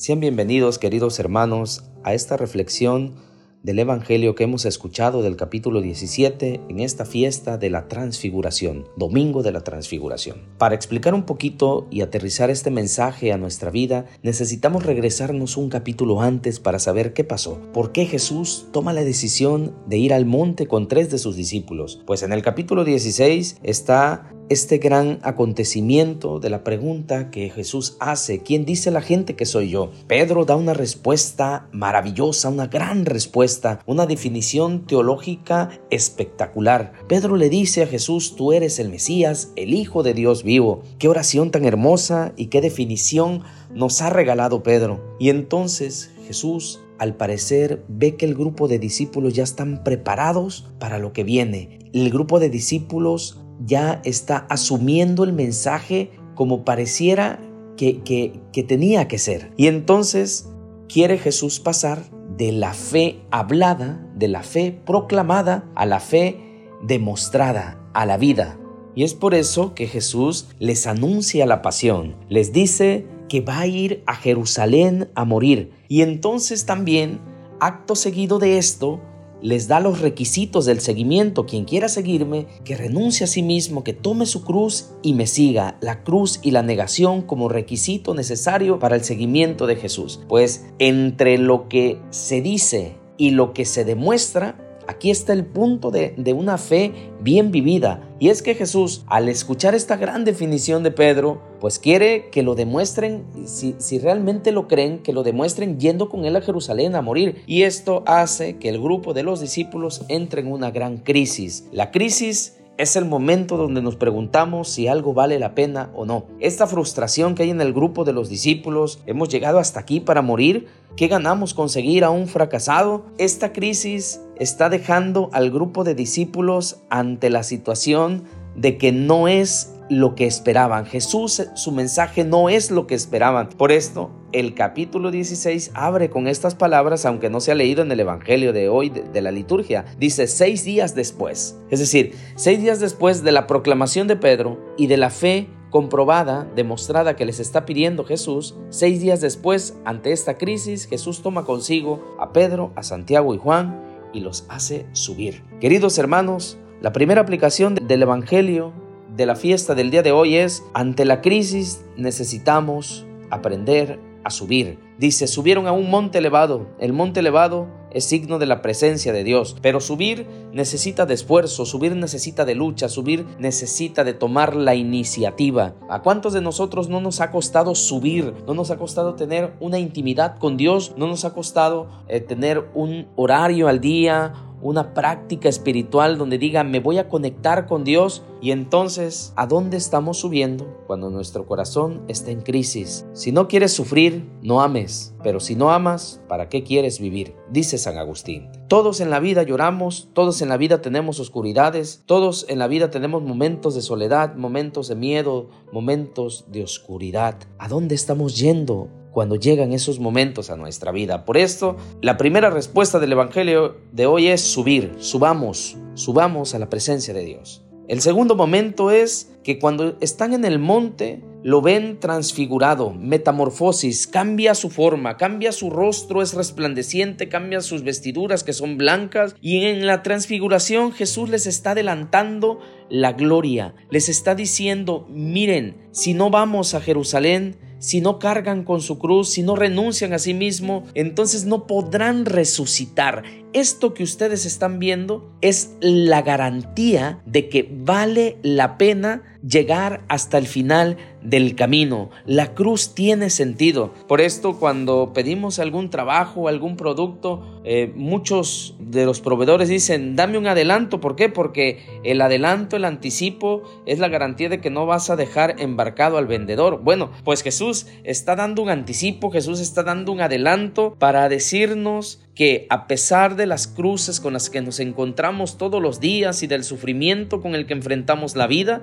Sean bienvenidos, queridos hermanos, a esta reflexión del Evangelio que hemos escuchado del capítulo 17 en esta fiesta de la transfiguración, domingo de la transfiguración. Para explicar un poquito y aterrizar este mensaje a nuestra vida, necesitamos regresarnos un capítulo antes para saber qué pasó. ¿Por qué Jesús toma la decisión de ir al monte con tres de sus discípulos? Pues en el capítulo 16 está este gran acontecimiento de la pregunta que Jesús hace, ¿quién dice la gente que soy yo? Pedro da una respuesta maravillosa, una gran respuesta, una definición teológica espectacular. Pedro le dice a Jesús, tú eres el Mesías, el Hijo de Dios vivo. Qué oración tan hermosa y qué definición nos ha regalado Pedro. Y entonces Jesús al parecer ve que el grupo de discípulos ya están preparados para lo que viene. El grupo de discípulos ya está asumiendo el mensaje como pareciera que, que, tenía que ser. Y entonces quiere Jesús pasar de la fe hablada, de la fe proclamada, a la fe demostrada, a la vida. Y es por eso que Jesús les anuncia la pasión, les dice que va a ir a Jerusalén a morir. Y entonces también, acto seguido de esto, les da los requisitos del seguimiento. Quien quiera seguirme, que renuncie a sí mismo, que tome su cruz y me siga. La cruz y la negación como requisito necesario para el seguimiento de Jesús. Pues entre lo que se dice y lo que se demuestra, Aquí está el punto de, una fe bien vivida. Y es que Jesús, al escuchar esta gran definición de Pedro, pues quiere que lo demuestren, si, si realmente lo creen, que lo demuestren yendo con él a Jerusalén a morir. Y esto hace que el grupo de los discípulos entre en una gran crisis. La crisis es el momento donde nos preguntamos si algo vale la pena o no. Esta frustración que hay en el grupo de los discípulos, hemos llegado hasta aquí para morir, ¿Qué ganamos conseguir a un fracasado? Esta crisis está dejando al grupo de discípulos ante la situación de que no es lo que esperaban. Jesús, su mensaje no es lo que esperaban. Por esto, el capítulo 16 abre con estas palabras, aunque no se ha leído en el Evangelio de hoy de, de, la liturgia. Dice seis días después. Es decir, seis días después de la proclamación de Pedro y de la fe comprobada, demostrada que les está pidiendo Jesús, seis días después, ante esta crisis, Jesús toma consigo a Pedro, a Santiago y Juan y los hace subir. Queridos hermanos, la primera aplicación del Evangelio de la fiesta del día de hoy es, ante la crisis necesitamos aprender a subir. Dice, subieron a un monte elevado. El monte elevado es signo de la presencia de Dios, pero subir necesita de esfuerzo, subir necesita de lucha, subir necesita de tomar la iniciativa. ¿A cuántos de nosotros no nos ha costado subir? ¿No nos ha costado tener una intimidad con Dios? ¿No nos ha costado eh, tener un horario al día? Una práctica espiritual donde diga me voy a conectar con Dios y entonces ¿a dónde estamos subiendo cuando nuestro corazón está en crisis? Si no quieres sufrir, no ames, pero si no amas, ¿para qué quieres vivir? Dice San Agustín. Todos en la vida lloramos, todos en la vida tenemos oscuridades, todos en la vida tenemos momentos de soledad, momentos de miedo, momentos de oscuridad. ¿A dónde estamos yendo? Cuando llegan esos momentos a nuestra vida. Por esto, la primera respuesta del Evangelio de hoy es subir, subamos, subamos a la presencia de Dios. El segundo momento es que cuando están en el monte, lo ven transfigurado, metamorfosis, cambia su forma, cambia su rostro, es resplandeciente, cambia sus vestiduras que son blancas y en la transfiguración Jesús les está adelantando la gloria, les está diciendo, miren, si no vamos a Jerusalén, si no cargan con su cruz, si no renuncian a sí mismo, entonces no podrán resucitar. Esto que ustedes están viendo es la garantía de que vale la pena llegar hasta el final del camino. La cruz tiene sentido. Por esto, cuando pedimos algún trabajo, algún producto, eh, muchos de los proveedores dicen, dame un adelanto. ¿Por qué? Porque el adelanto, el anticipo, es la garantía de que no vas a dejar embarcado al vendedor. Bueno, pues Jesús está dando un anticipo, Jesús está dando un adelanto para decirnos que a pesar de las cruces con las que nos encontramos todos los días y del sufrimiento con el que enfrentamos la vida,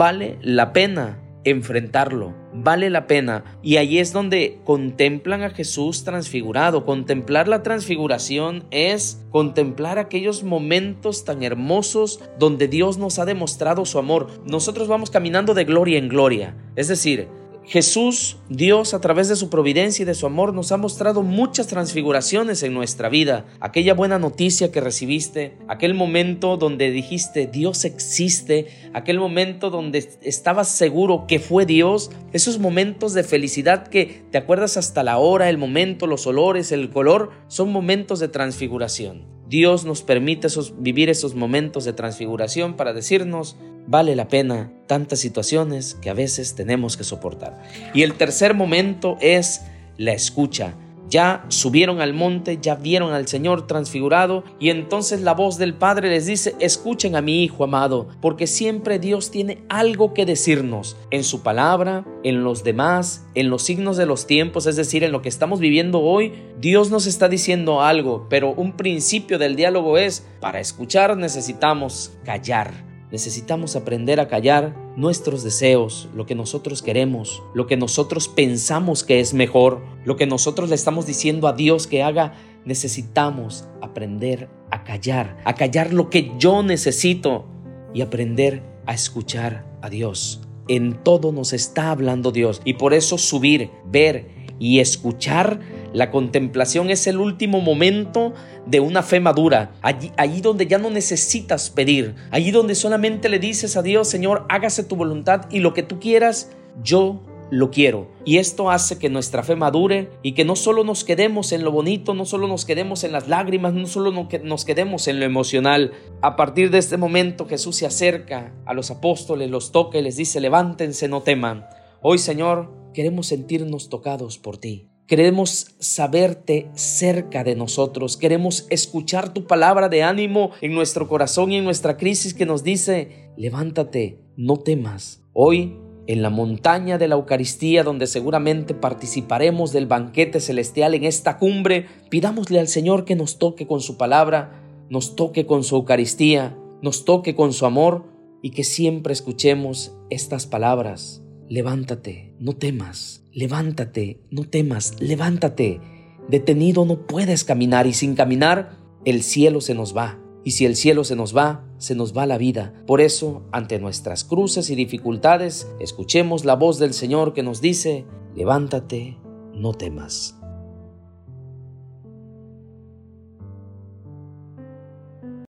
vale la pena enfrentarlo, vale la pena. Y ahí es donde contemplan a Jesús transfigurado. Contemplar la transfiguración es contemplar aquellos momentos tan hermosos donde Dios nos ha demostrado su amor. Nosotros vamos caminando de gloria en gloria. Es decir, Jesús, Dios, a través de su providencia y de su amor, nos ha mostrado muchas transfiguraciones en nuestra vida. Aquella buena noticia que recibiste, aquel momento donde dijiste Dios existe, aquel momento donde estabas seguro que fue Dios, esos momentos de felicidad que te acuerdas hasta la hora, el momento, los olores, el color, son momentos de transfiguración. Dios nos permite vivir esos momentos de transfiguración para decirnos, vale la pena tantas situaciones que a veces tenemos que soportar. Y el tercer momento es la escucha. Ya subieron al monte, ya vieron al Señor transfigurado y entonces la voz del Padre les dice, escuchen a mi Hijo amado, porque siempre Dios tiene algo que decirnos en su palabra, en los demás, en los signos de los tiempos, es decir, en lo que estamos viviendo hoy. Dios nos está diciendo algo, pero un principio del diálogo es, para escuchar necesitamos callar Necesitamos aprender a callar nuestros deseos, lo que nosotros queremos, lo que nosotros pensamos que es mejor, lo que nosotros le estamos diciendo a Dios que haga. Necesitamos aprender a callar, a callar lo que yo necesito y aprender a escuchar a Dios. En todo nos está hablando Dios y por eso subir, ver y escuchar la contemplación es el último momento de una fe madura, allí, allí donde ya no necesitas pedir, allí donde solamente le dices a Dios, Señor, hágase tu voluntad y lo que tú quieras, yo lo quiero. Y esto hace que nuestra fe madure y que no solo nos quedemos en lo bonito, no solo nos quedemos en las lágrimas, no solo nos quedemos en lo emocional. A partir de este momento Jesús se acerca a los apóstoles, los toca y les dice, levántense, no teman. Hoy, Señor, queremos sentirnos tocados por ti. Queremos saberte cerca de nosotros. Queremos escuchar tu palabra de ánimo en nuestro corazón y en nuestra crisis que nos dice, levántate, no temas. Hoy, en la montaña de la Eucaristía, donde seguramente participaremos del banquete celestial en esta cumbre, pidámosle al Señor que nos toque con su palabra, nos toque con su Eucaristía, nos toque con su amor y que siempre escuchemos estas palabras. Levántate, no temas levántate, no temas, levántate. Detenido no puedes caminar y sin caminar el cielo se nos va. Y si el cielo se nos va, se nos va la vida. Por eso, ante nuestras cruces y dificultades, escuchemos la voz del Señor que nos dice, levántate, no temas.